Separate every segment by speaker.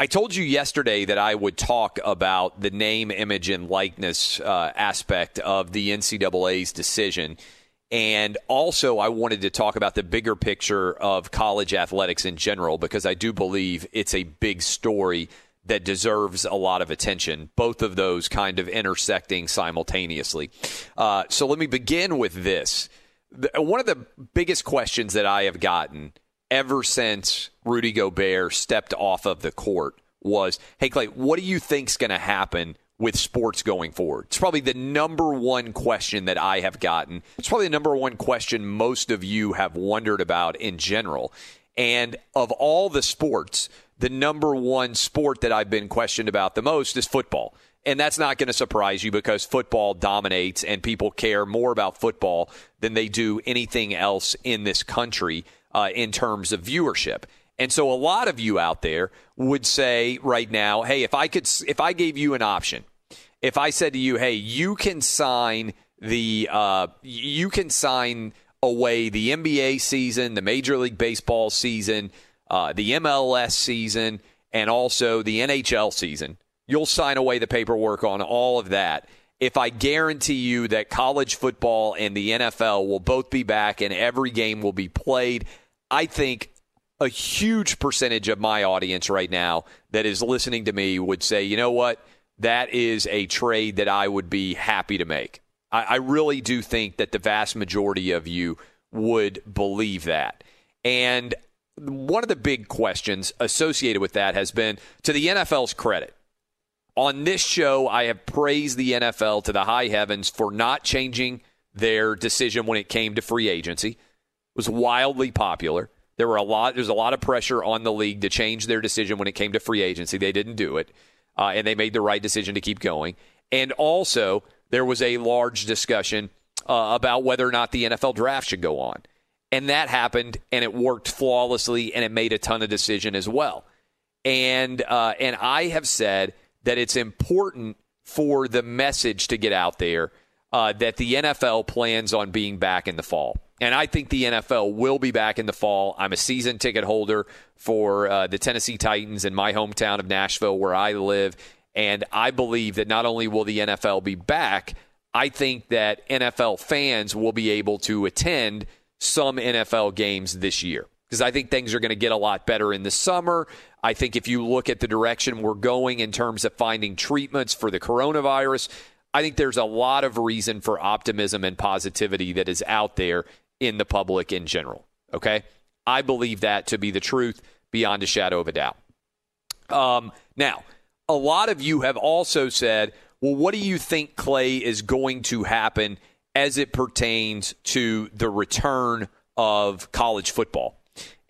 Speaker 1: I told you yesterday that I would talk about the name, image, and likeness uh, aspect of the NCAA's decision. And also, I wanted to talk about the bigger picture of college athletics in general because I do believe it's a big story that deserves a lot of attention, both of those kind of intersecting simultaneously. Uh, so, let me begin with this. One of the biggest questions that I have gotten ever since Rudy Gobert stepped off of the court was, hey, Clay, what do you think's going to happen with sports going forward? It's probably the number one question that I have gotten. It's probably the number one question most of you have wondered about in general. And of all the sports, the number one sport that I've been questioned about the most is football. And that's not going to surprise you because football dominates and people care more about football than they do anything else in this country uh, in terms of viewership. And so a lot of you out there would say right now, hey, if I could, if I gave you an option, if I said to you, hey, you can sign the, uh, you can sign away the NBA season, the Major League Baseball season, uh, the MLS season, and also the NHL season. You'll sign away the paperwork on all of that. If I guarantee you that college football and the NFL will both be back and every game will be played, I think a huge percentage of my audience right now that is listening to me would say, you know what? That is a trade that I would be happy to make. I, I really do think that the vast majority of you would believe that. And one of the big questions associated with that has been to the NFL's credit. On this show, I have praised the NFL to the high heavens for not changing their decision when it came to free agency. It was wildly popular. There were a lot. There's a lot of pressure on the league to change their decision when it came to free agency. They didn't do it, uh, and they made the right decision to keep going. And also, there was a large discussion uh, about whether or not the NFL draft should go on, and that happened, and it worked flawlessly, and it made a ton of decision as well. And uh, and I have said that it's important for the message to get out there uh, that the NFL plans on being back in the fall. And I think the NFL will be back in the fall. I'm a season ticket holder for uh, the Tennessee Titans in my hometown of Nashville, where I live. And I believe that not only will the NFL be back, I think that NFL fans will be able to attend some NFL games this year because I think things are going to get a lot better in the summer. I think if you look at the direction we're going in terms of finding treatments for the coronavirus, I think there's a lot of reason for optimism and positivity that is out there in the public in general. Okay. I believe that to be the truth beyond a shadow of a doubt. Um, now, a lot of you have also said, well, what do you think, Clay, is going to happen as it pertains to the return of college football?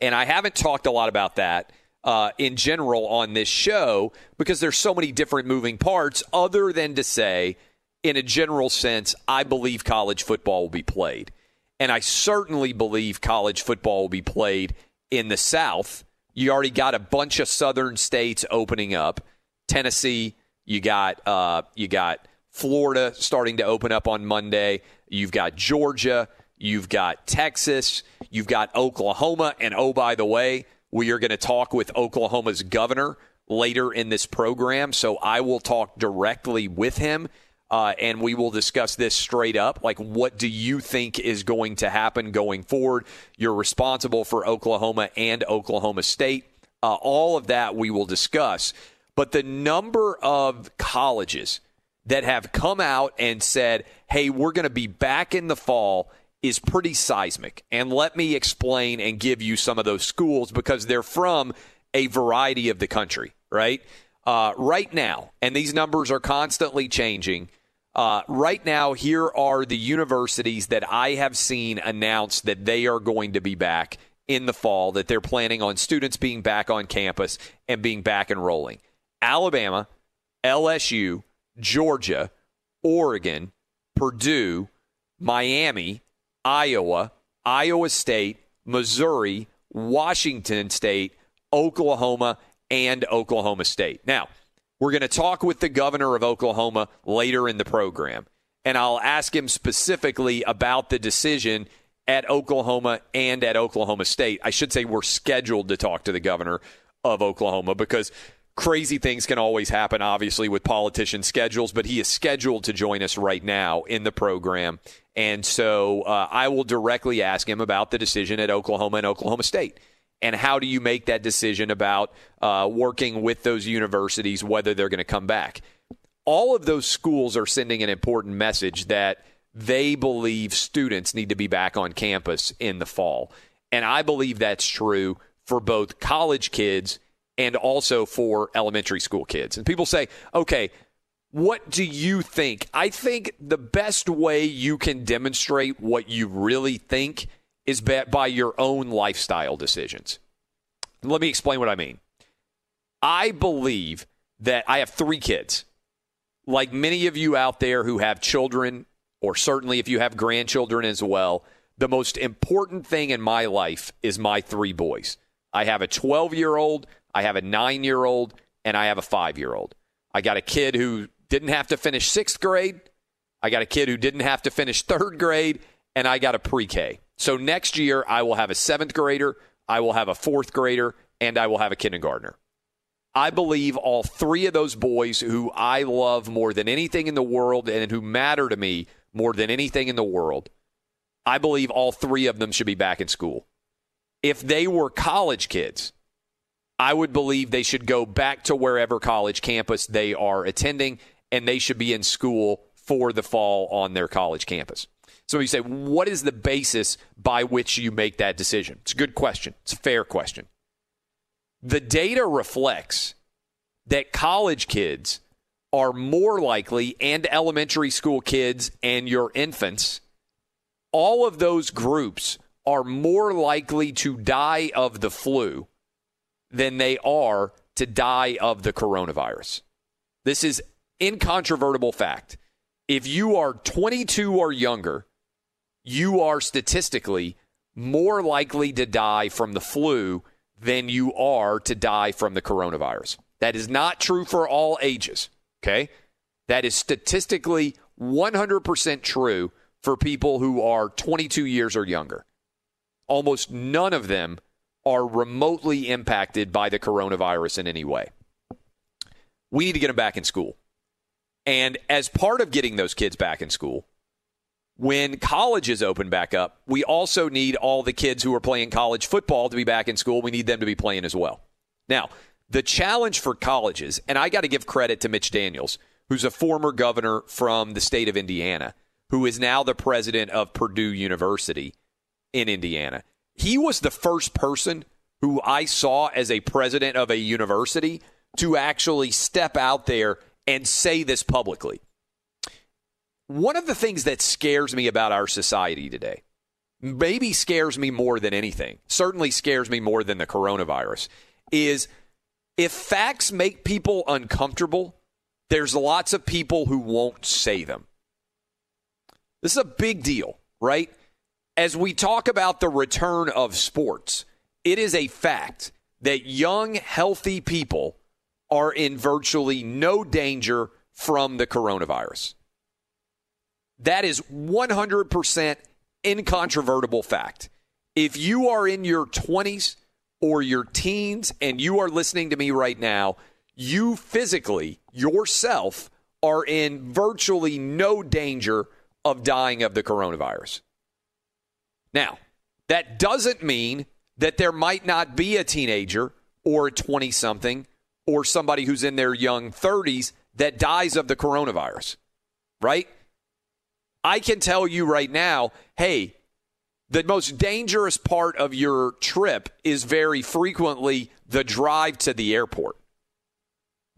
Speaker 1: And I haven't talked a lot about that uh, in general on this show because there's so many different moving parts, other than to say, in a general sense, I believe college football will be played. And I certainly believe college football will be played in the South. You already got a bunch of southern states opening up. Tennessee, you got uh, you got Florida starting to open up on Monday. You've got Georgia. You've got Texas. You've got Oklahoma. And oh, by the way, we are going to talk with Oklahoma's governor later in this program. So I will talk directly with him. Uh, and we will discuss this straight up. Like, what do you think is going to happen going forward? You're responsible for Oklahoma and Oklahoma State. Uh, all of that we will discuss. But the number of colleges that have come out and said, hey, we're going to be back in the fall is pretty seismic. And let me explain and give you some of those schools because they're from a variety of the country, right? Uh, right now, and these numbers are constantly changing. Uh, right now, here are the universities that I have seen announce that they are going to be back in the fall, that they're planning on students being back on campus and being back enrolling. Alabama, LSU, Georgia, Oregon, Purdue, Miami, Iowa, Iowa State, Missouri, Washington State, Oklahoma, and Oklahoma State. Now, we're going to talk with the governor of Oklahoma later in the program, and I'll ask him specifically about the decision at Oklahoma and at Oklahoma State. I should say we're scheduled to talk to the governor of Oklahoma because crazy things can always happen, obviously, with politician schedules, but he is scheduled to join us right now in the program. And so uh, I will directly ask him about the decision at Oklahoma and Oklahoma State. And how do you make that decision about uh, working with those universities, whether they're going to come back? All of those schools are sending an important message that they believe students need to be back on campus in the fall. And I believe that's true for both college kids and also for elementary school kids. And people say, okay, what do you think? I think the best way you can demonstrate what you really think is by your own lifestyle decisions. Let me explain what I mean. I believe that I have three kids. Like many of you out there who have children, or certainly if you have grandchildren as well, the most important thing in my life is my three boys. I have a 12 year old, I have a nine year old, and I have a five year old. I got a kid who didn't have to finish sixth grade. I got a kid who didn't have to finish third grade, and I got a pre K. So next year, I will have a seventh grader, I will have a fourth grader, and I will have a kindergartner. I believe all three of those boys who I love more than anything in the world and who matter to me more than anything in the world, I believe all three of them should be back in school. If they were college kids, I would believe they should go back to wherever college campus they are attending, and they should be in school for the fall on their college campus. So you say, what is the basis by which you make that decision? It's a good question. It's a fair question. The data reflects that college kids are more likely, and elementary school kids and your infants, all of those groups are more likely to die of the flu than they are to die of the coronavirus. This is incontrovertible fact. If you are 22 or younger, you are statistically more likely to die from the flu than you are to die from the coronavirus. That is not true for all ages, okay? That is statistically 100% true for people who are 22 years or younger. Almost none of them are remotely impacted by the coronavirus in any way. We need to get them back in school. And as part of getting those kids back in school, when colleges open back up, we also need all the kids who are playing college football to be back in school. We need them to be playing as well. Now, the challenge for colleges, and I got to give credit to Mitch Daniels, who's a former governor from the state of Indiana, who is now the president of Purdue University in Indiana. He was the first person who I saw as a president of a university to actually step out there and say this publicly. One of the things that scares me about our society today, maybe scares me more than anything, certainly scares me more than the coronavirus, is if facts make people uncomfortable, there's lots of people who won't say them. This is a big deal, right? As we talk about the return of sports, it is a fact that young, healthy people are in virtually no danger from the coronavirus. That is 100% incontrovertible fact. If you are in your 20s or your teens and you are listening to me right now, you physically, yourself, are in virtually no danger of dying of the coronavirus. Now, that doesn't mean that there might not be a teenager or a 20 something or somebody who's in their young 30s that dies of the coronavirus, right? I can tell you right now, hey, the most dangerous part of your trip is very frequently the drive to the airport.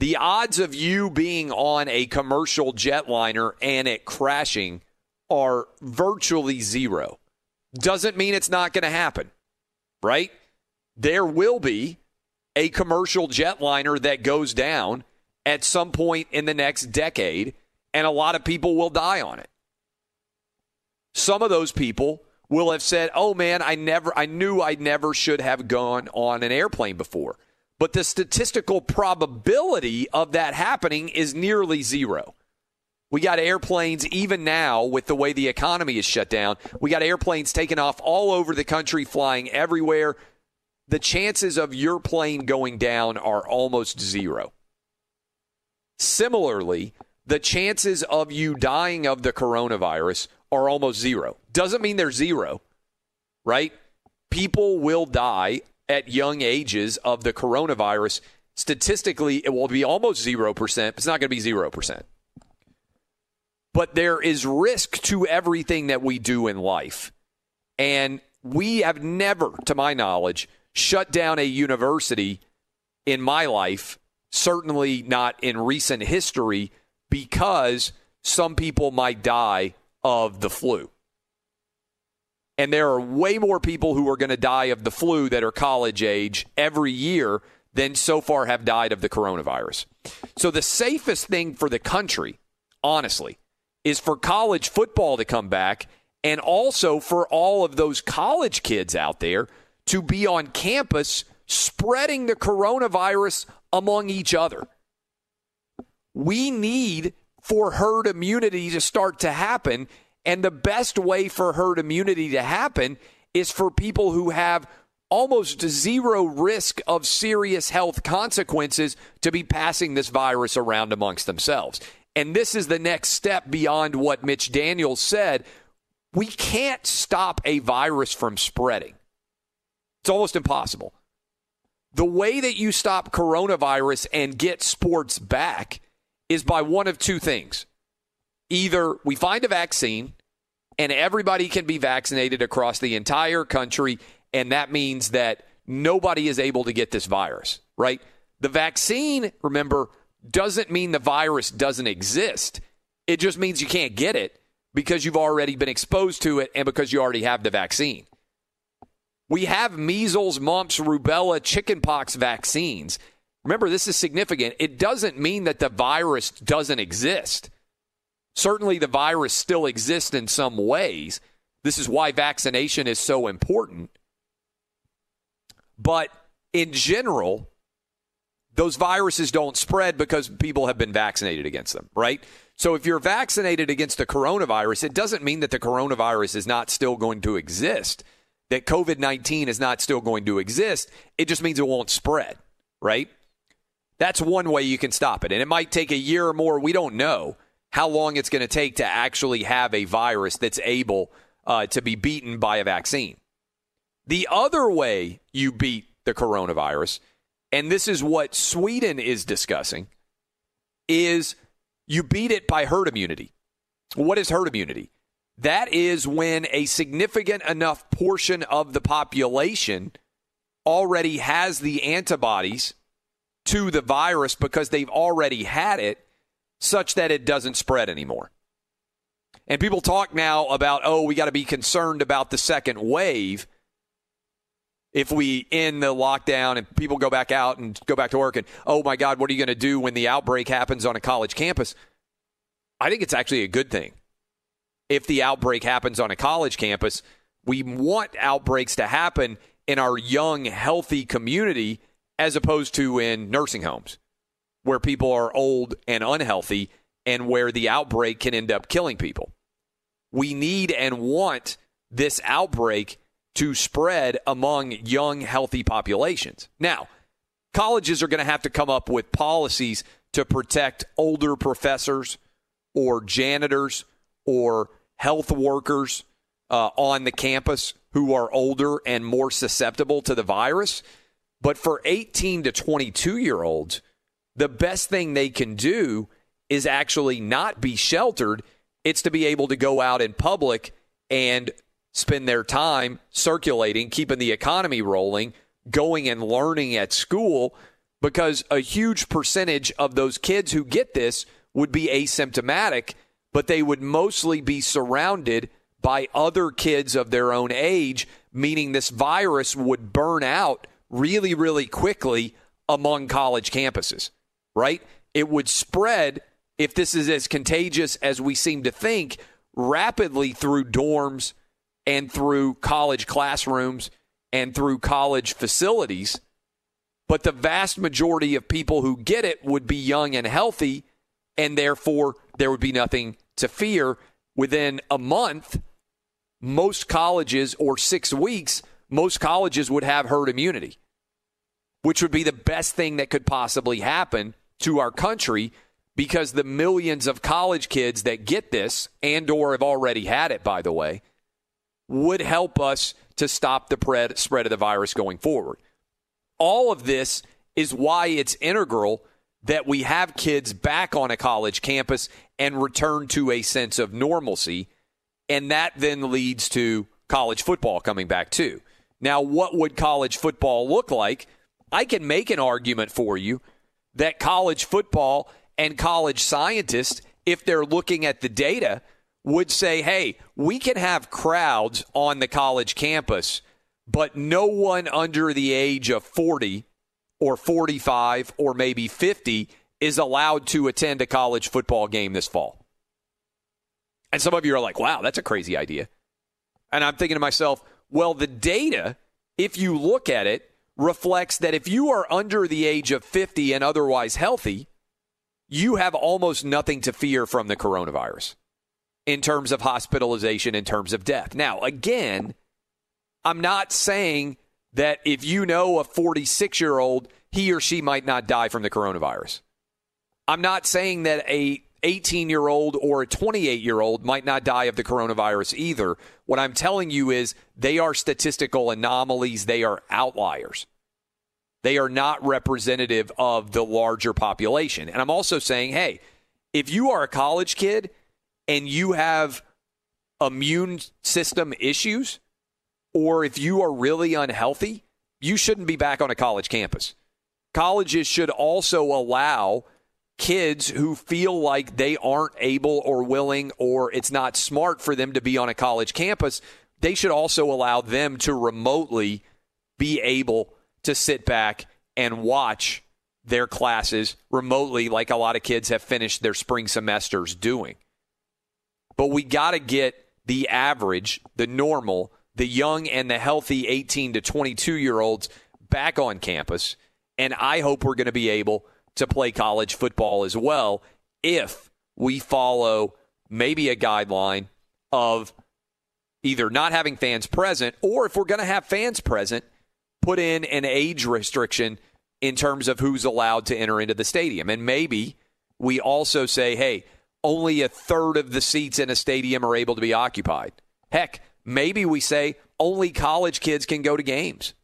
Speaker 1: The odds of you being on a commercial jetliner and it crashing are virtually zero. Doesn't mean it's not going to happen, right? There will be a commercial jetliner that goes down at some point in the next decade, and a lot of people will die on it. Some of those people will have said, "Oh man, I never I knew I never should have gone on an airplane before." But the statistical probability of that happening is nearly zero. We got airplanes, even now with the way the economy is shut down, we got airplanes taking off all over the country, flying everywhere. The chances of your plane going down are almost zero. Similarly, the chances of you dying of the coronavirus are almost zero. Doesn't mean they're zero, right? People will die at young ages of the coronavirus. Statistically, it will be almost 0%. It's not going to be 0%. But there is risk to everything that we do in life. And we have never, to my knowledge, shut down a university in my life, certainly not in recent history, because some people might die of the flu. And there are way more people who are going to die of the flu that are college age every year than so far have died of the coronavirus. So the safest thing for the country, honestly, is for college football to come back and also for all of those college kids out there to be on campus spreading the coronavirus among each other. We need for herd immunity to start to happen. And the best way for herd immunity to happen is for people who have almost zero risk of serious health consequences to be passing this virus around amongst themselves. And this is the next step beyond what Mitch Daniels said. We can't stop a virus from spreading, it's almost impossible. The way that you stop coronavirus and get sports back is by one of two things. Either we find a vaccine and everybody can be vaccinated across the entire country, and that means that nobody is able to get this virus, right? The vaccine, remember, doesn't mean the virus doesn't exist. It just means you can't get it because you've already been exposed to it and because you already have the vaccine. We have measles, mumps, rubella, chickenpox vaccines Remember, this is significant. It doesn't mean that the virus doesn't exist. Certainly, the virus still exists in some ways. This is why vaccination is so important. But in general, those viruses don't spread because people have been vaccinated against them, right? So if you're vaccinated against the coronavirus, it doesn't mean that the coronavirus is not still going to exist, that COVID 19 is not still going to exist. It just means it won't spread, right? That's one way you can stop it. And it might take a year or more. We don't know how long it's going to take to actually have a virus that's able uh, to be beaten by a vaccine. The other way you beat the coronavirus, and this is what Sweden is discussing, is you beat it by herd immunity. What is herd immunity? That is when a significant enough portion of the population already has the antibodies to the virus because they've already had it, such that it doesn't spread anymore. And people talk now about, oh, we got to be concerned about the second wave if we end the lockdown and people go back out and go back to work and oh my god what are you going to do when the outbreak happens on a college campus? I think it's actually a good thing. If the outbreak happens on a college campus we want outbreaks to happen in our young healthy community as opposed to in nursing homes where people are old and unhealthy and where the outbreak can end up killing people. We need and want this outbreak to spread among young, healthy populations. Now, colleges are going to have to come up with policies to protect older professors or janitors or health workers uh, on the campus who are older and more susceptible to the virus. But for 18 to 22 year olds, the best thing they can do is actually not be sheltered. It's to be able to go out in public and spend their time circulating, keeping the economy rolling, going and learning at school, because a huge percentage of those kids who get this would be asymptomatic, but they would mostly be surrounded by other kids of their own age, meaning this virus would burn out really, really quickly among college campuses, right? It would spread, if this is as contagious as we seem to think, rapidly through dorms and through college classrooms and through college facilities. But the vast majority of people who get it would be young and healthy, and therefore there would be nothing to fear. Within a month, most colleges, or six weeks, most colleges would have herd immunity, which would be the best thing that could possibly happen to our country because the millions of college kids that get this and or have already had it by the way would help us to stop the spread of the virus going forward. All of this is why it's integral that we have kids back on a college campus and return to a sense of normalcy. And that then leads to college football coming back too. Now, what would college football look like? I can make an argument for you that college football and college scientists, if they're looking at the data, would say, hey, we can have crowds on the college campus, but no one under the age of 40 or 45 or maybe 50 is allowed to attend a college football game this fall. And some of you are like, wow, that's a crazy idea. And I'm thinking to myself, well, the data, if you look at it, reflects that if you are under the age of 50 and otherwise healthy, you have almost nothing to fear from the coronavirus in terms of hospitalization, in terms of death. Now, again, I'm not saying that if you know a 46 year old, he or she might not die from the coronavirus. I'm not saying that a 18 year old or a 28 year old might not die of the coronavirus either. What I'm telling you is they are statistical anomalies, they are outliers. They are not representative of the larger population. And I'm also saying, hey, if you are a college kid and you have immune system issues, or if you are really unhealthy, you shouldn't be back on a college campus. Colleges should also allow kids who feel like they aren't able or willing or it's not smart for them to be on a college campus, they should also allow them to remotely be able to sit back and watch their classes remotely, like a lot of kids have finished their spring semesters doing. But we got to get the average, the normal, the young and the healthy 18 to 22 year olds back on campus. And I hope we're going to be able to play college football as well if we follow maybe a guideline of either not having fans present or if we're going to have fans present, put in an age restriction in terms of who's allowed to enter into the stadium. And maybe we also say, hey, only a third of the seats in a stadium are able to be occupied. Heck, maybe we say only college kids can go to games.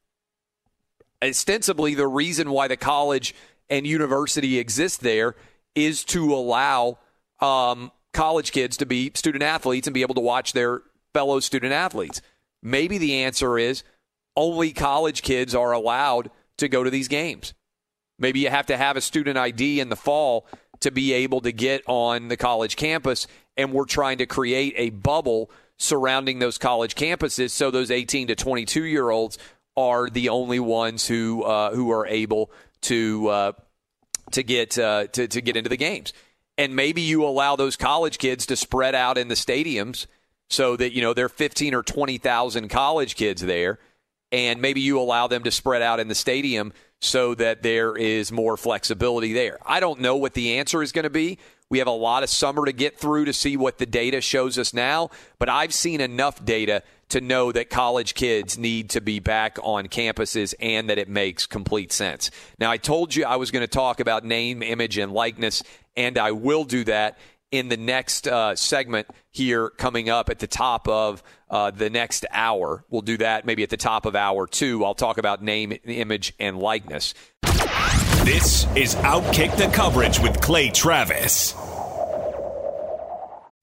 Speaker 1: Ostensibly, the reason why the college and university exist there is to allow um, college kids to be student athletes and be able to watch their fellow student athletes. Maybe the answer is only college kids are allowed to go to these games. Maybe you have to have a student ID in the fall to be able to get on the college campus, and we're trying to create a bubble surrounding those college campuses so those 18 to 22 year olds are the only ones who uh, who are able to uh, to get uh, to, to get into the games. And maybe you allow those college kids to spread out in the stadiums so that you know there are 15 or 20,000 college kids there and maybe you allow them to spread out in the stadium so that there is more flexibility there. I don't know what the answer is going to be. We have a lot of summer to get through to see what the data shows us now, but I've seen enough data to know that college kids need to be back on campuses and that it makes complete sense. Now, I told you I was going to talk about name, image, and likeness, and I will do that in the next uh, segment here coming up at the top of uh, the next hour. We'll do that maybe at the top of hour two. I'll talk about name, image, and likeness.
Speaker 2: This is Outkick the Coverage with Clay Travis.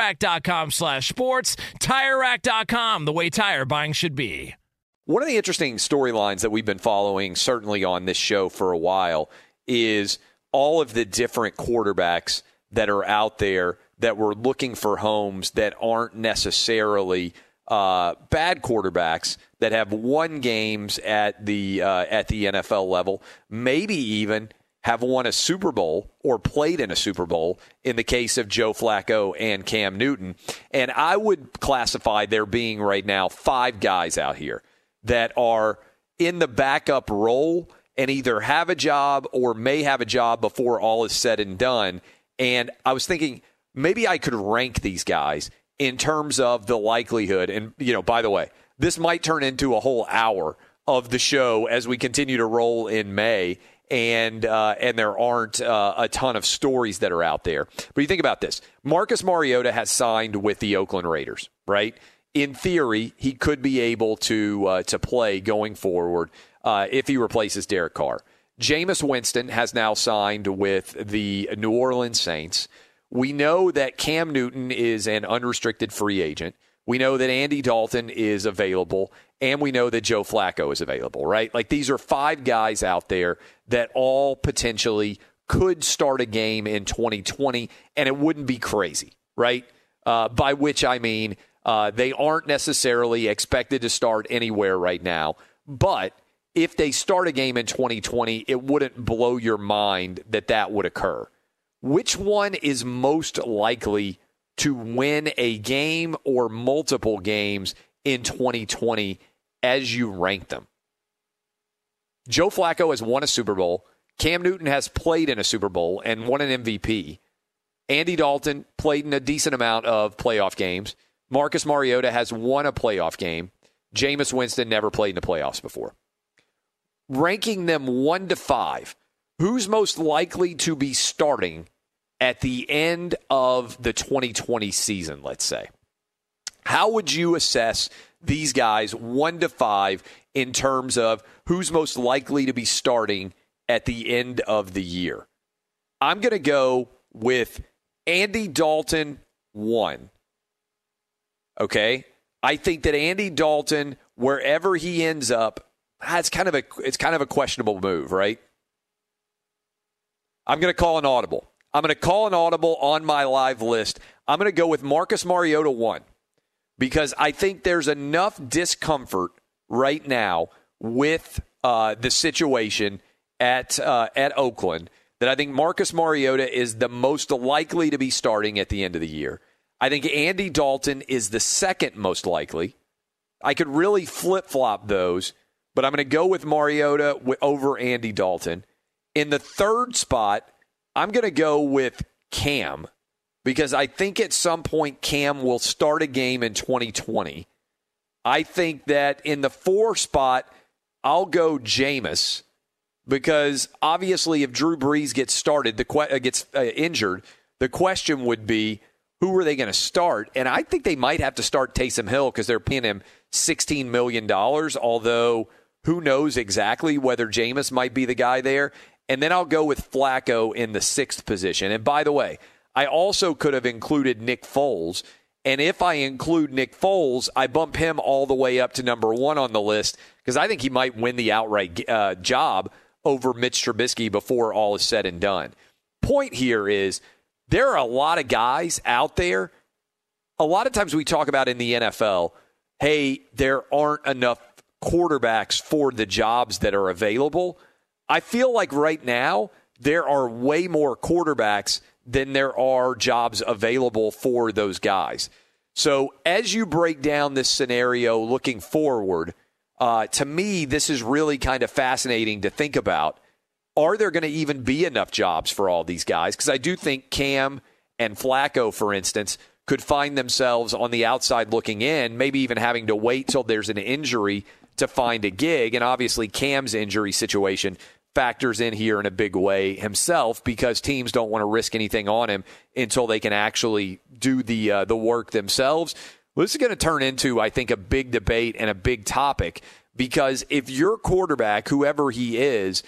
Speaker 3: TireRack.com slash sports. TireRack.com, the way tire buying should be.
Speaker 1: One of the interesting storylines that we've been following, certainly on this show for a while, is all of the different quarterbacks that are out there that were looking for homes that aren't necessarily uh, bad quarterbacks that have won games at the uh, at the NFL level, maybe even have won a Super Bowl or played in a Super Bowl in the case of Joe Flacco and Cam Newton. And I would classify there being right now five guys out here that are in the backup role and either have a job or may have a job before all is said and done. And I was thinking maybe I could rank these guys in terms of the likelihood. And, you know, by the way, this might turn into a whole hour of the show as we continue to roll in May. And uh, and there aren't uh, a ton of stories that are out there. But you think about this: Marcus Mariota has signed with the Oakland Raiders, right? in theory, he could be able to uh, to play going forward uh, if he replaces Derek Carr. Jameis Winston has now signed with the New Orleans Saints. We know that Cam Newton is an unrestricted free agent. We know that Andy Dalton is available, and we know that Joe Flacco is available, right? Like these are five guys out there that all potentially could start a game in 2020, and it wouldn't be crazy, right? Uh, by which I mean uh, they aren't necessarily expected to start anywhere right now, but if they start a game in 2020, it wouldn't blow your mind that that would occur. Which one is most likely to win a game or multiple games in 2020 as you rank them? Joe Flacco has won a Super Bowl. Cam Newton has played in a Super Bowl and won an MVP. Andy Dalton played in a decent amount of playoff games. Marcus Mariota has won a playoff game. Jameis Winston never played in the playoffs before. Ranking them one to five, who's most likely to be starting at the end of the 2020 season, let's say? How would you assess these guys one to five in terms of who's most likely to be starting at the end of the year? I'm going to go with Andy Dalton, one. Okay. I think that Andy Dalton, wherever he ends up, it's kind of a it's kind of a questionable move, right? I'm going to call an audible. I'm going to call an audible on my live list. I'm going to go with Marcus Mariota one because I think there's enough discomfort right now with uh, the situation at uh, at Oakland that I think Marcus Mariota is the most likely to be starting at the end of the year. I think Andy Dalton is the second most likely. I could really flip flop those, but I'm going to go with Mariota over Andy Dalton. In the third spot, I'm going to go with Cam because I think at some point Cam will start a game in 2020. I think that in the four spot, I'll go Jameis because obviously if Drew Brees gets started, the uh, gets uh, injured, the question would be who are they going to start? And I think they might have to start Taysom Hill because they're paying him $16 million, although who knows exactly whether Jameis might be the guy there. And then I'll go with Flacco in the sixth position. And by the way, I also could have included Nick Foles. And if I include Nick Foles, I bump him all the way up to number one on the list because I think he might win the outright uh, job over Mitch Trubisky before all is said and done. Point here is there are a lot of guys out there. A lot of times we talk about in the NFL, hey, there aren't enough quarterbacks for the jobs that are available. I feel like right now there are way more quarterbacks than there are jobs available for those guys. So as you break down this scenario looking forward, uh, to me, this is really kind of fascinating to think about. Are there going to even be enough jobs for all these guys? Because I do think Cam and Flacco, for instance, could find themselves on the outside looking in, maybe even having to wait till there's an injury to find a gig. And obviously, Cam's injury situation factors in here in a big way himself because teams don't want to risk anything on him until they can actually do the uh, the work themselves. Well, this is going to turn into, I think, a big debate and a big topic because if your quarterback, whoever he is,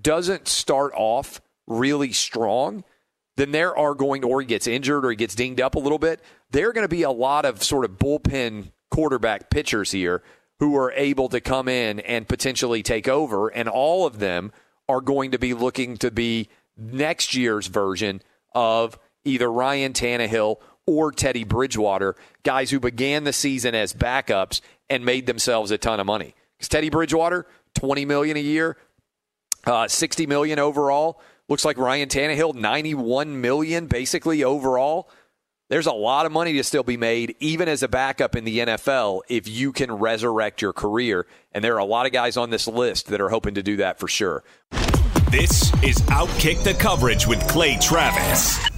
Speaker 1: doesn't start off really strong, then there are going, to, or he gets injured or he gets dinged up a little bit, there are going to be a lot of sort of bullpen quarterback pitchers here who are able to come in and potentially take over, and all of them are going to be looking to be next year's version of either Ryan Tannehill or Teddy Bridgewater, guys who began the season as backups and made themselves a ton of money. Because Teddy Bridgewater, 20 million a year, uh, 60 million overall. Looks like Ryan Tannehill, 91 million basically overall. There's a lot of money to still be made, even as a backup in the NFL, if you can resurrect your career. And there are a lot of guys on this list that are hoping to do that for sure.
Speaker 2: This is Outkick the Coverage with Clay Travis.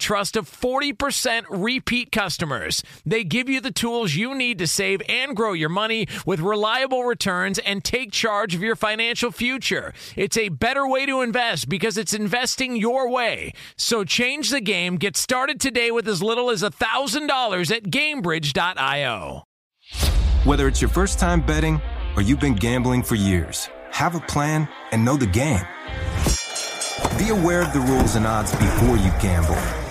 Speaker 3: trust of 40% repeat customers. They give you the tools you need to save and grow your money with reliable returns and take charge of your financial future. It's a better way to invest because it's investing your way. So change the game. Get started today with as little as $1,000 at Gainbridge.io.
Speaker 4: Whether it's your first time betting or you've been gambling for years, have a plan and know the game. Be aware of the rules and odds before you gamble.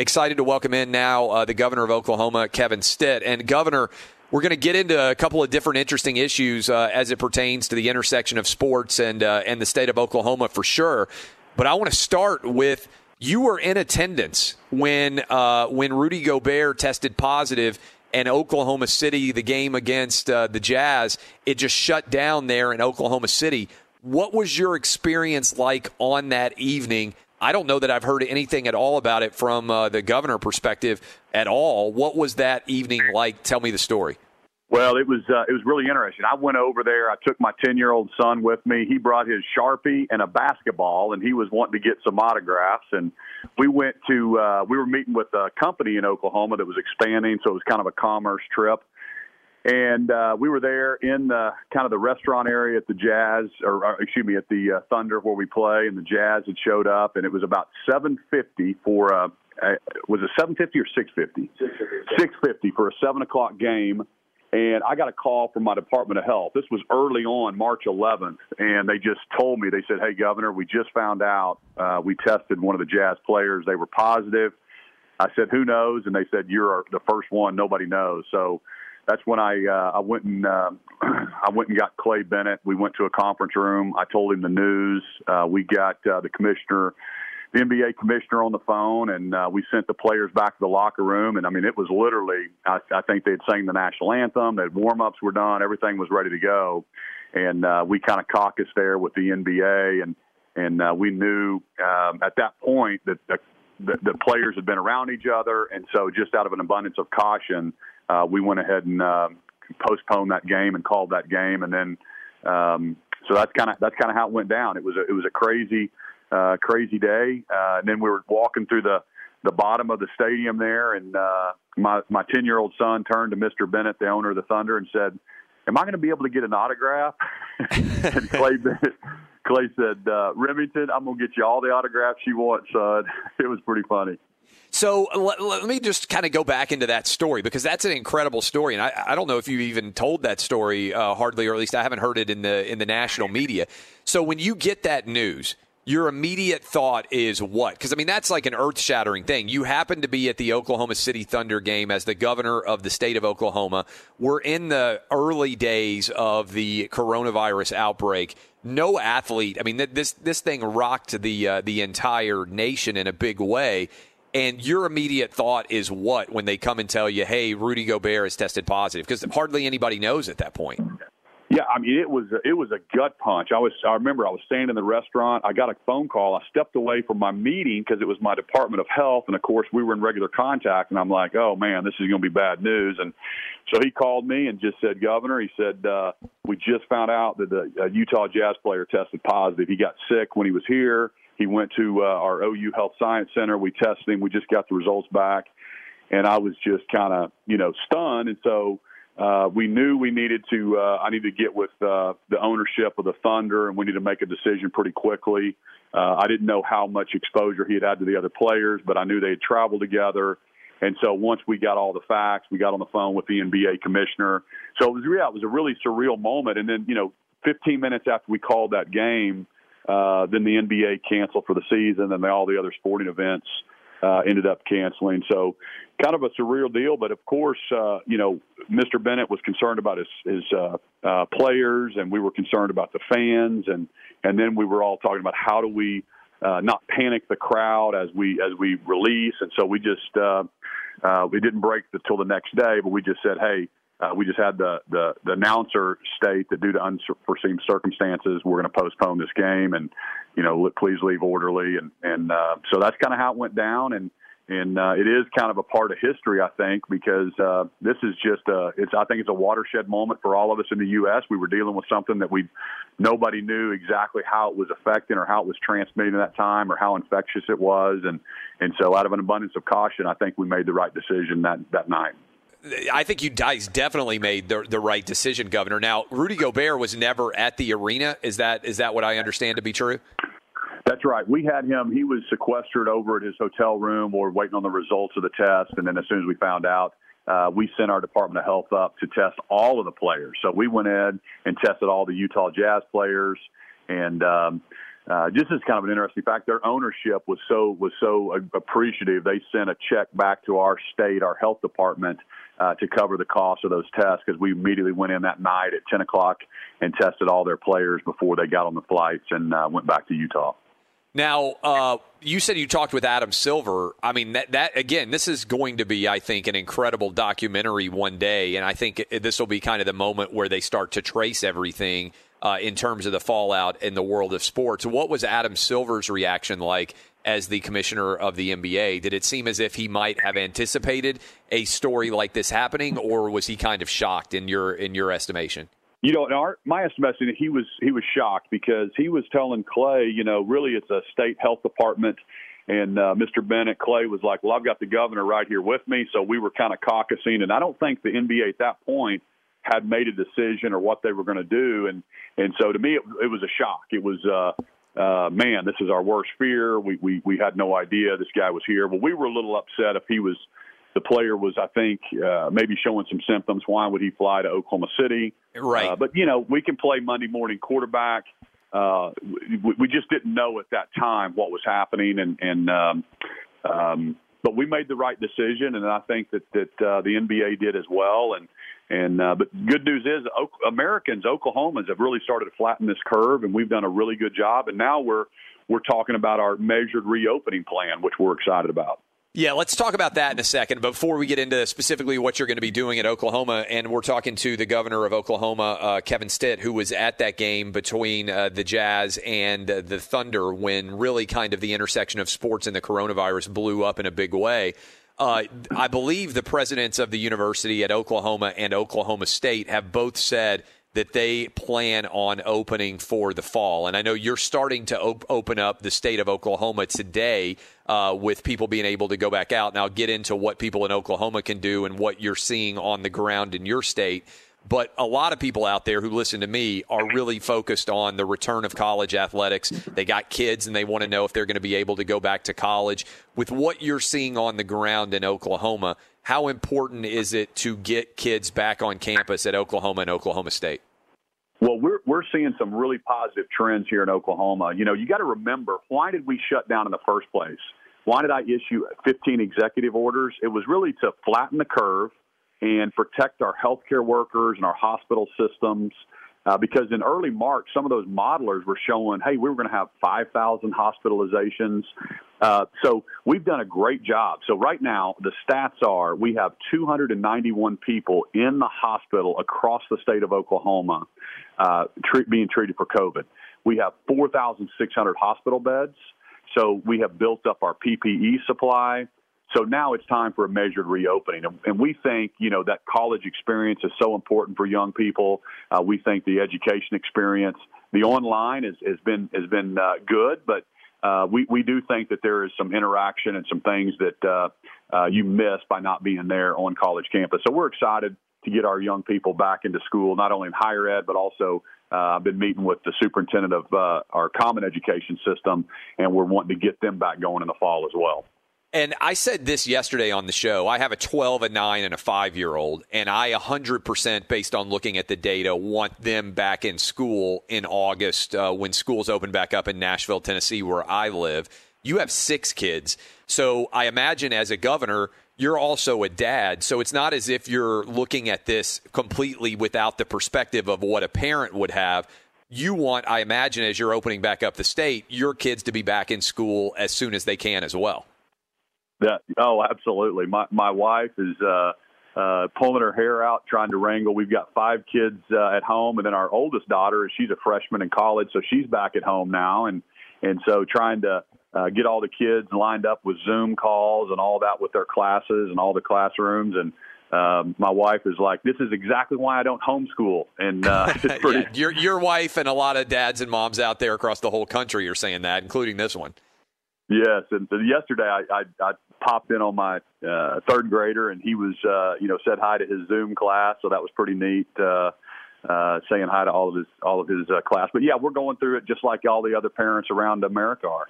Speaker 1: Excited to welcome in now uh, the governor of Oklahoma, Kevin Stitt. And, Governor, we're going to get into a couple of different interesting issues uh, as it pertains to the intersection of sports and, uh, and the state of Oklahoma for sure. But I want to start with you were in attendance when, uh, when Rudy Gobert tested positive and Oklahoma City, the game against uh, the Jazz, it just shut down there in Oklahoma City. What was your experience like on that evening? I don't know that I've heard anything at all about it from uh, the governor perspective at all. What was that evening like? Tell me the story.
Speaker 5: Well, it was uh, it was really interesting. I went over there. I took my ten year old son with me. He brought his sharpie and a basketball, and he was wanting to get some autographs. And we went to uh, we were meeting with a company in Oklahoma that was expanding, so it was kind of a commerce trip. And uh, we were there in the kind of the restaurant area at the Jazz, or, or excuse me, at the uh, Thunder where we play, and the Jazz had showed up, and it was about seven fifty for a. Uh, was it seven fifty or six fifty? Six fifty for a seven o'clock game and I got a call from my Department of Health. This was early on, March 11th, and they just told me, they said, Hey, Governor, we just found out uh, we tested one of the Jazz players. They were positive. I said, Who knows? And they said, You're the first one. Nobody knows. So that's when I uh, I went and uh, I went and got Clay Bennett. We went to a conference room. I told him the news. Uh, we got uh, the commissioner the NBA commissioner on the phone, and uh, we sent the players back to the locker room. And I mean, it was literally, I, I think they had sang the national anthem, that warm ups were done, everything was ready to go, and uh, we kind of caucused there with the NBA, and and we knew um, at that point that the, the, the players had been around each other, and so just out of an abundance of caution, uh, we went ahead and uh, postponed that game and called that game, and then. Um, so that's kind of that's kind of how it went down. It was a, it was a crazy uh, crazy day. Uh, and then we were walking through the the bottom of the stadium there, and uh, my my ten year old son turned to Mr. Bennett, the owner of the Thunder, and said, "Am I going to be able to get an autograph?" and Clay Bennett, Clay said, uh, "Remington, I'm going to get you all the autographs you want, son." It was pretty funny.
Speaker 1: So let, let, me just kind of go back into that story because that's an incredible story, and I, I don't know if you even told that story uh, hardly, or at least I haven't heard it in the in the national media. So when you get that news, your immediate thought is what? Because, I mean, that's like an earth shattering thing. You happen to be at the Oklahoma City Thunder game as the governor of the state of Oklahoma. We're in the early days of the coronavirus outbreak. No athlete, I mean, this, this thing rocked the, uh, the entire nation in a big way. And your immediate thought is what when they come and tell you, hey, Rudy Gobert has tested positive? Because hardly anybody knows at that point.
Speaker 5: Yeah, I mean it was it was a gut punch. I was I remember I was staying in the restaurant. I got a phone call. I stepped away from my meeting because it was my Department of Health, and of course we were in regular contact. And I'm like, oh man, this is going to be bad news. And so he called me and just said, Governor, he said uh, we just found out that the uh, Utah Jazz player tested positive. He got sick when he was here. He went to uh, our OU Health Science Center. We tested him. We just got the results back, and I was just kind of you know stunned. And so uh, we knew we needed to. Uh, I needed to get with uh, the ownership of the Thunder, and we needed to make a decision pretty quickly. Uh, I didn't know how much exposure he had had to the other players, but I knew they had traveled together. And so once we got all the facts, we got on the phone with the NBA commissioner. So it was, yeah, it was a really surreal moment. And then, you know, 15 minutes after we called that game, uh, then the NBA canceled for the season, and all the other sporting events uh, ended up canceling. So kind of a surreal deal. But of course, uh, you know, Mr. Bennett was concerned about his, his uh, uh, players, and we were concerned about the fans, and and then we were all talking about how do we uh, not panic the crowd as we as we release. And so we just uh, uh, we didn't break until the next day, but we just said, hey. Uh, we just had the, the, the announcer state that due to unforeseen circumstances, we're going to postpone this game, and you know, please leave orderly, and and uh, so that's kind of how it went down. And and uh, it is kind of a part of history, I think, because uh, this is just a. It's I think it's a watershed moment for all of us in the U.S. We were dealing with something that we nobody knew exactly how it was affecting or how it was transmitting at that time or how infectious it was, and and so out of an abundance of caution, I think we made the right decision that that night.
Speaker 1: I think you guys definitely made the, the right decision, Governor. Now, Rudy Gobert was never at the arena. Is that is that what I understand to be true?
Speaker 5: That's right. We had him. He was sequestered over at his hotel room or waiting on the results of the test. And then as soon as we found out, uh, we sent our Department of Health up to test all of the players. So we went in and tested all the Utah Jazz players. And um, uh, just as kind of an interesting fact, their ownership was so was so appreciative. They sent a check back to our state, our health department, uh, to cover the cost of those tests because we immediately went in that night at 10 o'clock and tested all their players before they got on the flights and uh, went back to Utah.
Speaker 1: Now, uh, you said you talked with Adam Silver. I mean, that, that again, this is going to be, I think, an incredible documentary one day, and I think this will be kind of the moment where they start to trace everything uh, in terms of the fallout in the world of sports. What was Adam Silver's reaction like as the commissioner of the NBA? Did it seem as if he might have anticipated a story like this happening, or was he kind of shocked in your in your estimation?
Speaker 5: You know, in our, my estimation, he was he was shocked because he was telling Clay, you know, really it's a state health department, and uh, Mr. Bennett Clay was like, well, I've got the governor right here with me, so we were kind of caucusing, and I don't think the NBA at that point had made a decision or what they were going to do, and and so to me it, it was a shock. It was. uh uh, man, this is our worst fear. We, we we had no idea this guy was here. Well, we were a little upset if he was the player was, I think, uh, maybe showing some symptoms. Why would he fly to Oklahoma City?
Speaker 1: Right.
Speaker 5: Uh, but you know, we can play Monday morning quarterback. Uh, we, we just didn't know at that time what was happening, and and um, um, but we made the right decision, and I think that that uh, the NBA did as well. And and uh, but good news is, Americans, Oklahomans have really started to flatten this curve, and we've done a really good job. And now we're we're talking about our measured reopening plan, which we're excited about.
Speaker 1: Yeah, let's talk about that in a second. Before we get into specifically what you're going to be doing at Oklahoma, and we're talking to the governor of Oklahoma, uh, Kevin Stitt, who was at that game between uh, the Jazz and uh, the Thunder when really kind of the intersection of sports and the coronavirus blew up in a big way. Uh, I believe the presidents of the university at Oklahoma and Oklahoma State have both said – that they plan on opening for the fall. And I know you're starting to op- open up the state of Oklahoma today uh, with people being able to go back out. Now, I'll get into what people in Oklahoma can do and what you're seeing on the ground in your state. But a lot of people out there who listen to me are really focused on the return of college athletics. They got kids and they want to know if they're going to be able to go back to college. With what you're seeing on the ground in Oklahoma, how important is it to get kids back on campus at Oklahoma and Oklahoma State?
Speaker 5: Well, we're we're seeing some really positive trends here in Oklahoma. You know, you got to remember why did we shut down in the first place? Why did I issue 15 executive orders? It was really to flatten the curve and protect our healthcare workers and our hospital systems uh, because in early March, some of those modelers were showing, hey, we were going to have 5,000 hospitalizations. Uh, so we've done a great job. So right now, the stats are we have 291 people in the hospital across the state of Oklahoma uh, being treated for COVID. We have 4,600 hospital beds. So we have built up our PPE supply. So now it's time for a measured reopening. And we think, you know, that college experience is so important for young people. Uh, we think the education experience, the online has, has been, has been uh, good, but uh, we, we do think that there is some interaction and some things that uh, uh, you miss by not being there on college campus. So we're excited to get our young people back into school, not only in higher ed, but also uh, I've been meeting with the superintendent of uh, our common education system, and we're wanting to get them back going in the fall as well.
Speaker 1: And I said this yesterday on the show. I have a 12, a 9, and a 5 year old, and I 100%, based on looking at the data, want them back in school in August uh, when schools open back up in Nashville, Tennessee, where I live. You have six kids. So I imagine as a governor, you're also a dad. So it's not as if you're looking at this completely without the perspective of what a parent would have. You want, I imagine, as you're opening back up the state, your kids to be back in school as soon as they can as well.
Speaker 5: That oh, absolutely. My my wife is uh, uh, pulling her hair out trying to wrangle. We've got five kids uh, at home, and then our oldest daughter, she's a freshman in college, so she's back at home now, and and so trying to uh, get all the kids lined up with Zoom calls and all that with their classes and all the classrooms. And um, my wife is like, "This is exactly why I don't homeschool." And uh, it's pretty.
Speaker 1: yeah, your your wife and a lot of dads and moms out there across the whole country are saying that, including this one.
Speaker 5: Yes, and yesterday I, I, I popped in on my uh, third grader, and he was, uh, you know, said hi to his Zoom class, so that was pretty neat. Uh, uh, saying hi to all of his all of his uh, class, but yeah, we're going through it just like all the other parents around America are.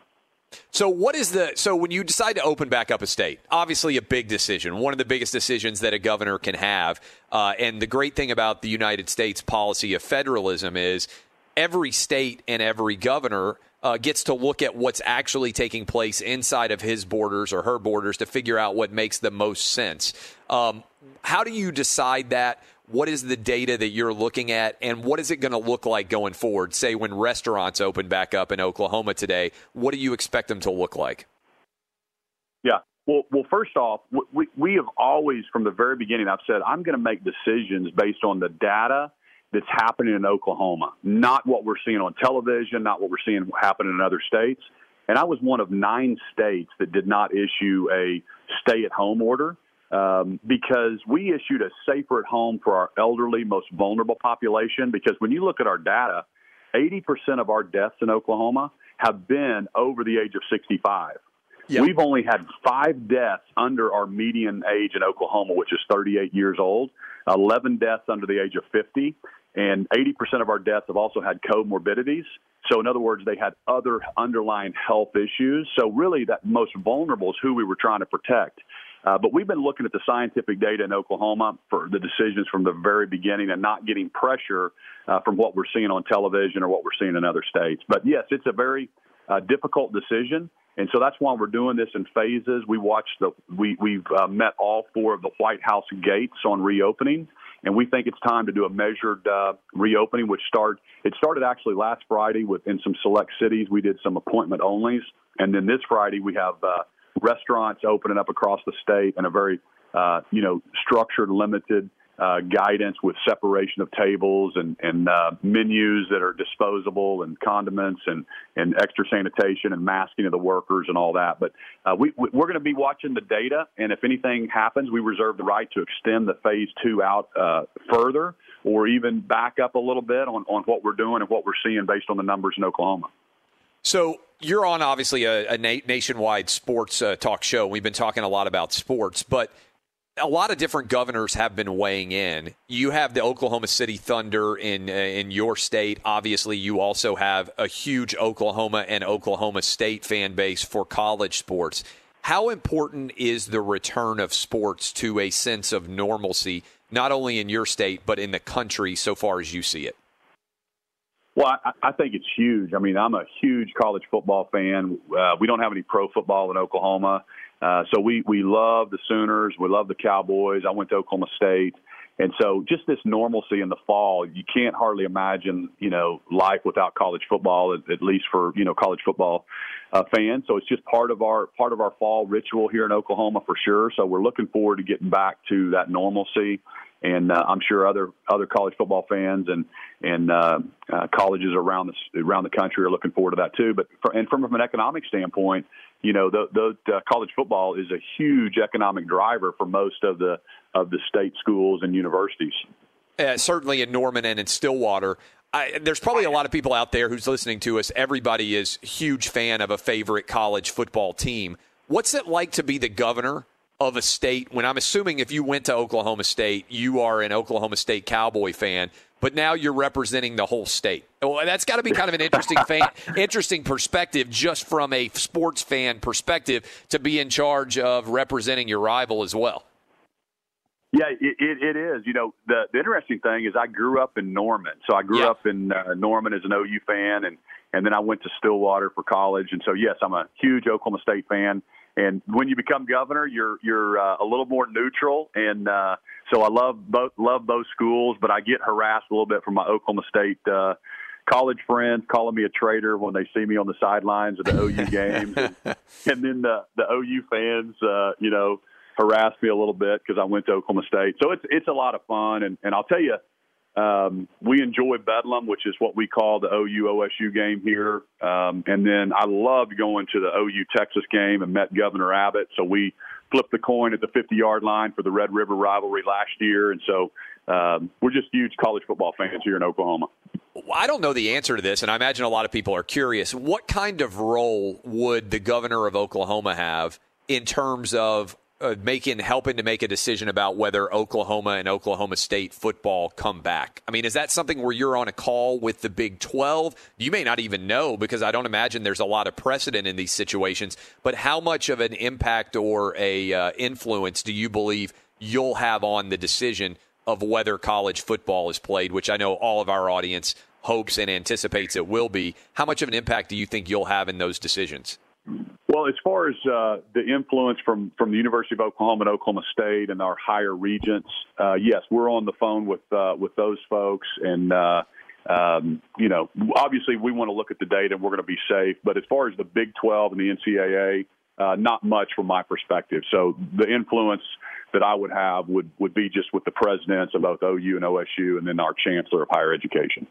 Speaker 1: So what is the so when you decide to open back up a state? Obviously, a big decision, one of the biggest decisions that a governor can have. Uh, and the great thing about the United States policy of federalism is every state and every governor uh, gets to look at what's actually taking place inside of his borders or her borders to figure out what makes the most sense. Um, how do you decide that? What is the data that you're looking at, and what is it going to look like going forward? Say, when restaurants open back up in Oklahoma today, what do you expect them to look like?
Speaker 5: Yeah. Well, well, first off, we, we have always, from the very beginning, I've said I'm going to make decisions based on the data that's happening in Oklahoma, not what we're seeing on television, not what we're seeing happen in other states. And I was one of nine states that did not issue a stay at home order um, because we issued a safer at home for our elderly, most vulnerable population. Because when you look at our data, 80% of our deaths in Oklahoma have been over the age of 65. Yep. We've only had five deaths under our median age in Oklahoma, which is 38 years old, 11 deaths under the age of 50 and 80% of our deaths have also had comorbidities. So, in other words, they had other underlying health issues. So, really, that most vulnerable is who we were trying to protect. Uh, but we've been looking at the scientific data in Oklahoma for the decisions from the very beginning and not getting pressure uh, from what we're seeing on television or what we're seeing in other states. But yes, it's a very uh, difficult decision. And so that's why we're doing this in phases. We watched the we we've uh, met all four of the White House gates on reopening, and we think it's time to do a measured uh, reopening, which start it started actually last Friday within some select cities. We did some appointment onlys, and then this Friday we have uh, restaurants opening up across the state in a very uh, you know structured, limited uh, guidance with separation of tables and, and uh, menus that are disposable and condiments and, and extra sanitation and masking of the workers and all that. But uh, we, we're going to be watching the data, and if anything happens, we reserve the right to extend the phase two out uh, further or even back up a little bit on, on what we're doing and what we're seeing based on the numbers in Oklahoma.
Speaker 1: So you're on obviously a, a nationwide sports uh, talk show. We've been talking a lot about sports, but – a lot of different governors have been weighing in. You have the Oklahoma City Thunder in uh, in your state. Obviously, you also have a huge Oklahoma and Oklahoma State fan base for college sports. How important is the return of sports to a sense of normalcy, not only in your state but in the country, so far as you see it?
Speaker 5: Well, I, I think it's huge. I mean, I'm a huge college football fan. Uh, we don't have any pro football in Oklahoma. Uh, so we we love the Sooners, we love the Cowboys. I went to Oklahoma State, and so just this normalcy in the fall, you can't hardly imagine you know life without college football, at, at least for you know college football uh, fans. So it's just part of our part of our fall ritual here in Oklahoma for sure. So we're looking forward to getting back to that normalcy and uh, I'm sure other other college football fans and and uh, uh, colleges around the around the country are looking forward to that too. But for, and from an economic standpoint, you know, the, the uh, college football is a huge economic driver for most of the of the state schools and universities.
Speaker 1: Uh, certainly in Norman and in Stillwater. I, there's probably a lot of people out there who's listening to us. Everybody is huge fan of a favorite college football team. What's it like to be the governor of a state when I'm assuming if you went to Oklahoma State, you are an Oklahoma State Cowboy fan, but now you're representing the whole state. Well, that's got to be kind of an interesting fan, interesting perspective just from a sports fan perspective to be in charge of representing your rival as well.
Speaker 5: Yeah, it, it, it is. You know, the, the interesting thing is I grew up in Norman, so I grew up in uh, Norman as an OU fan, and and then I went to Stillwater for college, and so yes, I'm a huge Oklahoma State fan. And when you become governor, you're you're uh, a little more neutral, and uh, so I love both love both schools, but I get harassed a little bit from my Oklahoma State uh, college friends calling me a traitor when they see me on the sidelines of the OU games, and, and then the the OU fans, uh, you know, harass me a little bit because I went to Oklahoma State. So it's it's a lot of fun, and and I'll tell you, Um, we enjoy Bedlam, which is what we call the OU OSU game here. Um, and then I loved going to the OU Texas game and met Governor Abbott. So we flipped the coin at the 50 yard line for the Red River rivalry last year. And so um, we're just huge college football fans here in Oklahoma.
Speaker 1: I don't know the answer to this, and I imagine a lot of people are curious. What kind of role would the governor of Oklahoma have in terms of uh, making helping to make a decision about whether Oklahoma and Oklahoma State football come back. I mean, is that something where you're on a call with the Big 12? You may not even know because I don't imagine there's a lot of precedent in these situations. But how much of an impact or a uh, influence do you believe you'll have on the decision of whether college football is played, which I know all of our audience hopes and anticipates it will be? How much of an impact do you think you'll have in those decisions?
Speaker 5: Well, as far as uh, the influence from from the University of Oklahoma and Oklahoma State and our higher regents, uh, yes, we're on the phone with uh, with those folks, and uh, um, you know, obviously we want to look at the data and we're going to be safe. But as far as the Big 12 and the NCAA, uh, not much from my perspective. So the influence that I would have would would be just with the presidents of both OU and OSU, and then our chancellor of higher education.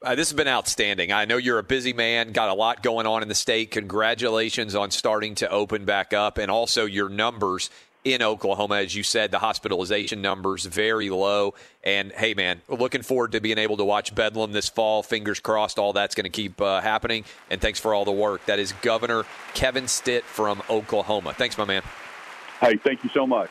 Speaker 1: Uh, this has been outstanding. I know you're a busy man, got a lot going on in the state. Congratulations on starting to open back up, and also your numbers in Oklahoma. As you said, the hospitalization numbers very low. And hey, man, looking forward to being able to watch Bedlam this fall. Fingers crossed, all that's going to keep uh, happening. And thanks for all the work. That is Governor Kevin Stitt from Oklahoma. Thanks, my man.
Speaker 5: Hey, thank you so much.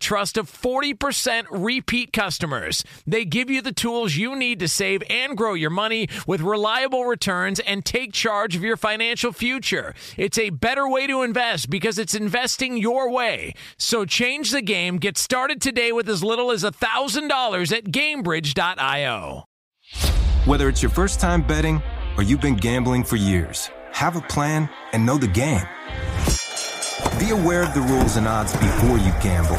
Speaker 3: trust of 40% repeat customers. They give you the tools you need to save and grow your money with reliable returns and take charge of your financial future. It's a better way to invest because it's investing your way. So change the game. Get started today with as little as $1,000 at Gainbridge.io.
Speaker 4: Whether it's your first time betting or you've been gambling for years, have a plan and know the game. Be aware of the rules and odds before you gamble.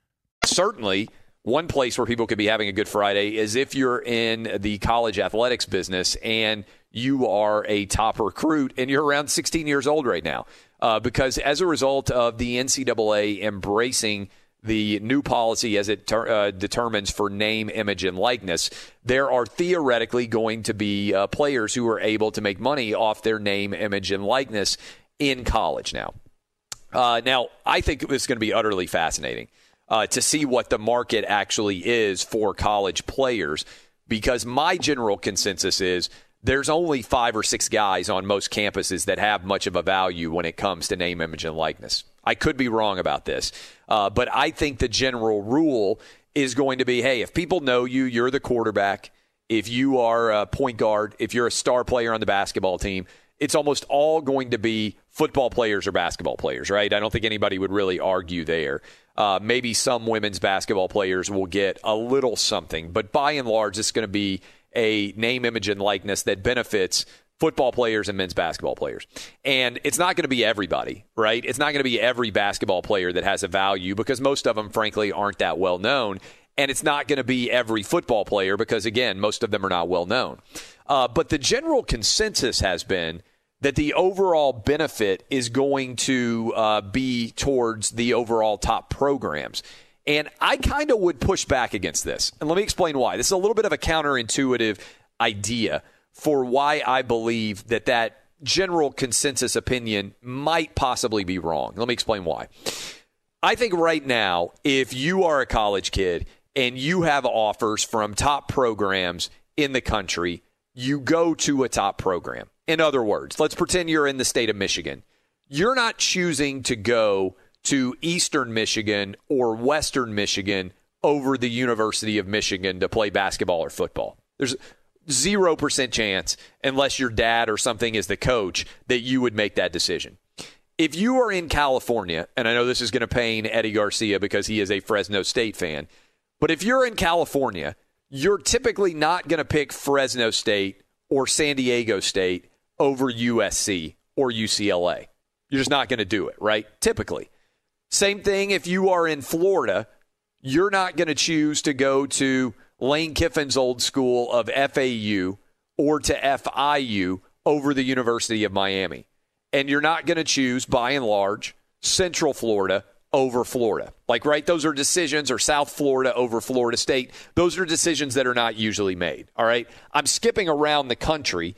Speaker 1: Certainly, one place where people could be having a good Friday is if you're in the college athletics business and you are a top recruit and you're around 16 years old right now. Uh, because as a result of the NCAA embracing the new policy as it ter- uh, determines for name, image, and likeness, there are theoretically going to be uh, players who are able to make money off their name, image, and likeness in college now. Uh, now, I think it's going to be utterly fascinating uh, to see what the market actually is for college players because my general consensus is there's only five or six guys on most campuses that have much of a value when it comes to name, image, and likeness. I could be wrong about this, uh, but I think the general rule is going to be hey, if people know you, you're the quarterback, if you are a point guard, if you're a star player on the basketball team, it's almost all going to be football players or basketball players, right? I don't think anybody would really argue there. Uh, maybe some women's basketball players will get a little something, but by and large, it's going to be a name, image, and likeness that benefits football players and men's basketball players. And it's not going to be everybody, right? It's not going to be every basketball player that has a value because most of them, frankly, aren't that well known. And it's not going to be every football player because, again, most of them are not well known. Uh, but the general consensus has been that the overall benefit is going to uh, be towards the overall top programs. And I kind of would push back against this. And let me explain why. This is a little bit of a counterintuitive idea for why I believe that that general consensus opinion might possibly be wrong. Let me explain why. I think right now, if you are a college kid and you have offers from top programs in the country, you go to a top program. In other words, let's pretend you're in the state of Michigan. You're not choosing to go to Eastern Michigan or Western Michigan over the University of Michigan to play basketball or football. There's 0% chance, unless your dad or something is the coach, that you would make that decision. If you are in California, and I know this is going to pain Eddie Garcia because he is a Fresno State fan, but if you're in California, you're typically not going to pick Fresno State or San Diego State over USC or UCLA. You're just not going to do it, right? Typically. Same thing if you are in Florida, you're not going to choose to go to Lane Kiffin's old school of FAU or to FIU over the University of Miami. And you're not going to choose, by and large, Central Florida over Florida. Like, right? Those are decisions, or South Florida over Florida State. Those are decisions that are not usually made. All right. I'm skipping around the country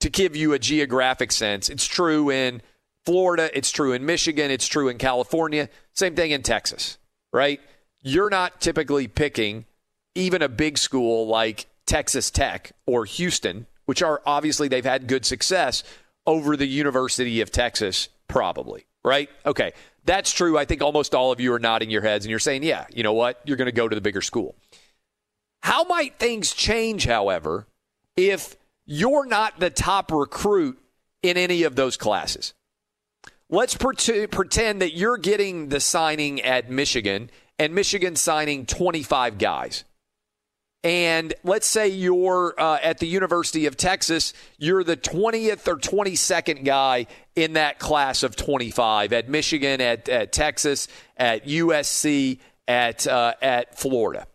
Speaker 1: to give you a geographic sense. It's true in Florida, it's true in Michigan, it's true in California, same thing in Texas, right? You're not typically picking even a big school like Texas Tech or Houston, which are obviously they've had good success over the University of Texas, probably, right? Okay, that's true. I think almost all of you are nodding your heads and you're saying, yeah, you know what? You're going to go to the bigger school. How might things change, however, if you're not the top recruit in any of those classes. Let's pretend that you're getting the signing at Michigan and Michigan signing 25 guys. And let's say you're uh, at the University of Texas, you're the 20th or 22nd guy in that class of 25 at Michigan, at, at Texas, at USC, at, uh, at Florida.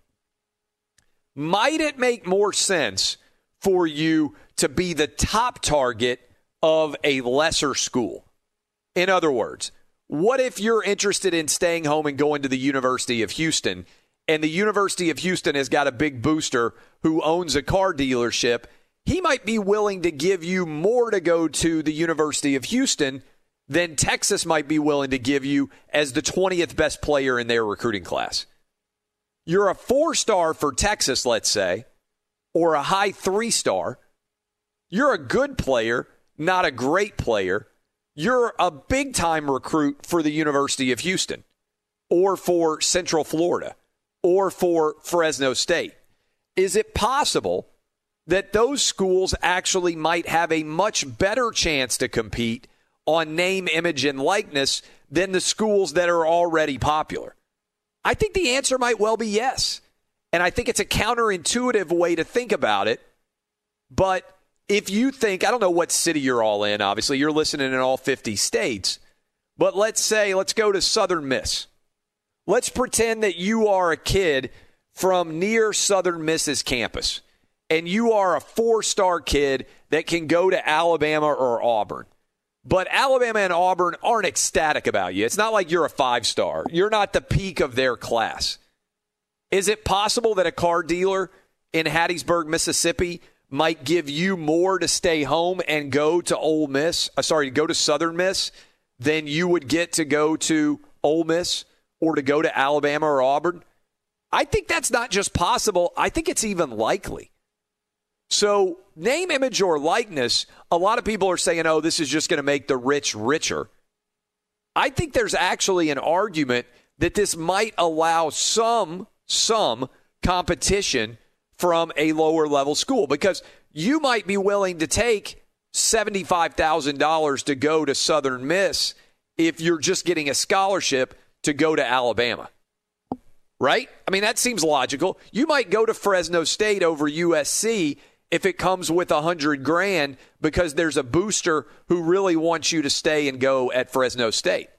Speaker 1: Might it make more sense for you to be the top target of a lesser school. In other words, what if you're interested in staying home and going to the University of Houston, and the University of Houston has got a big booster who owns a car dealership? He might be willing to give you more to go to the University of Houston than Texas might be willing to give you as the 20th best player in their recruiting class. You're a four star for Texas, let's say, or a high three star you're a good player, not a great player. You're a big time recruit for the University of Houston or for Central Florida or for Fresno State. Is it possible that those schools actually might have a much better chance to compete on name, image, and likeness than the schools that are already popular? I think the answer might well be yes. And I think it's a counterintuitive way to think about it. But if you think, I don't know what city you're all in, obviously, you're listening in all 50 states, but let's say, let's go to Southern Miss. Let's pretend that you are a kid from near Southern Miss's campus and you are a four star kid that can go to Alabama or Auburn. But Alabama and Auburn aren't ecstatic about you. It's not like you're a five star. You're not the peak of their class. Is it possible that a car dealer in Hattiesburg, Mississippi might give you more to stay home and go to Ole Miss, uh, sorry, go to Southern Miss than you would get to go to Ole Miss or to go to Alabama or Auburn? I think that's not just possible. I think it's even likely. So, name, image, or likeness, a lot of people are saying, oh, this is just going to make the rich richer. I think there's actually an argument that this might allow some some competition from a lower level school because you might be willing to take $75,000 to go to Southern Miss if you're just getting a scholarship to go to Alabama. Right? I mean, that seems logical. You might go to Fresno State over USC if it comes with a hundred grand because there's a booster who really wants you to stay and go at Fresno State.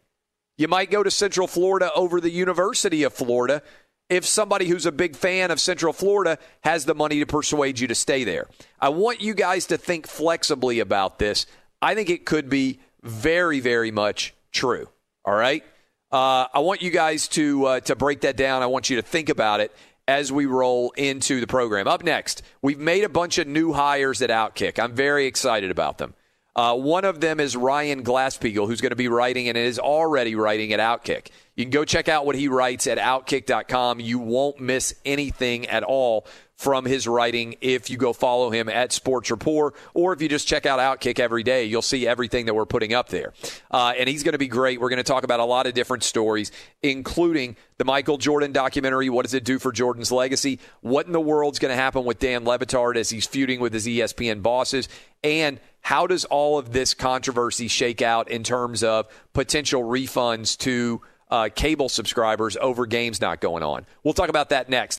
Speaker 1: You might go to Central Florida over the University of Florida if somebody who's a big fan of Central Florida has the money to persuade you to stay there. I want you guys to think flexibly about this. I think it could be very, very much true. All right. Uh, I want you guys to uh, to break that down. I want you to think about it as we roll into the program. Up next, we've made a bunch of new hires at Outkick. I'm very excited about them. Uh, one of them is Ryan Glasspiegel, who's going to be writing and is already writing at Outkick. You can go check out what he writes at outkick.com. You won't miss anything at all from his writing if you go follow him at Sports Report or if you just check out Outkick every day. You'll see everything that we're putting up there. Uh, and he's going to be great. We're going to talk about a lot of different stories, including the Michael Jordan documentary. What does it do for Jordan's legacy? What in the world's going to happen with Dan Le Batard as he's feuding with his ESPN bosses? And how does all of this controversy shake out in terms of potential refunds to uh, cable subscribers over games not going on? We'll talk about that next.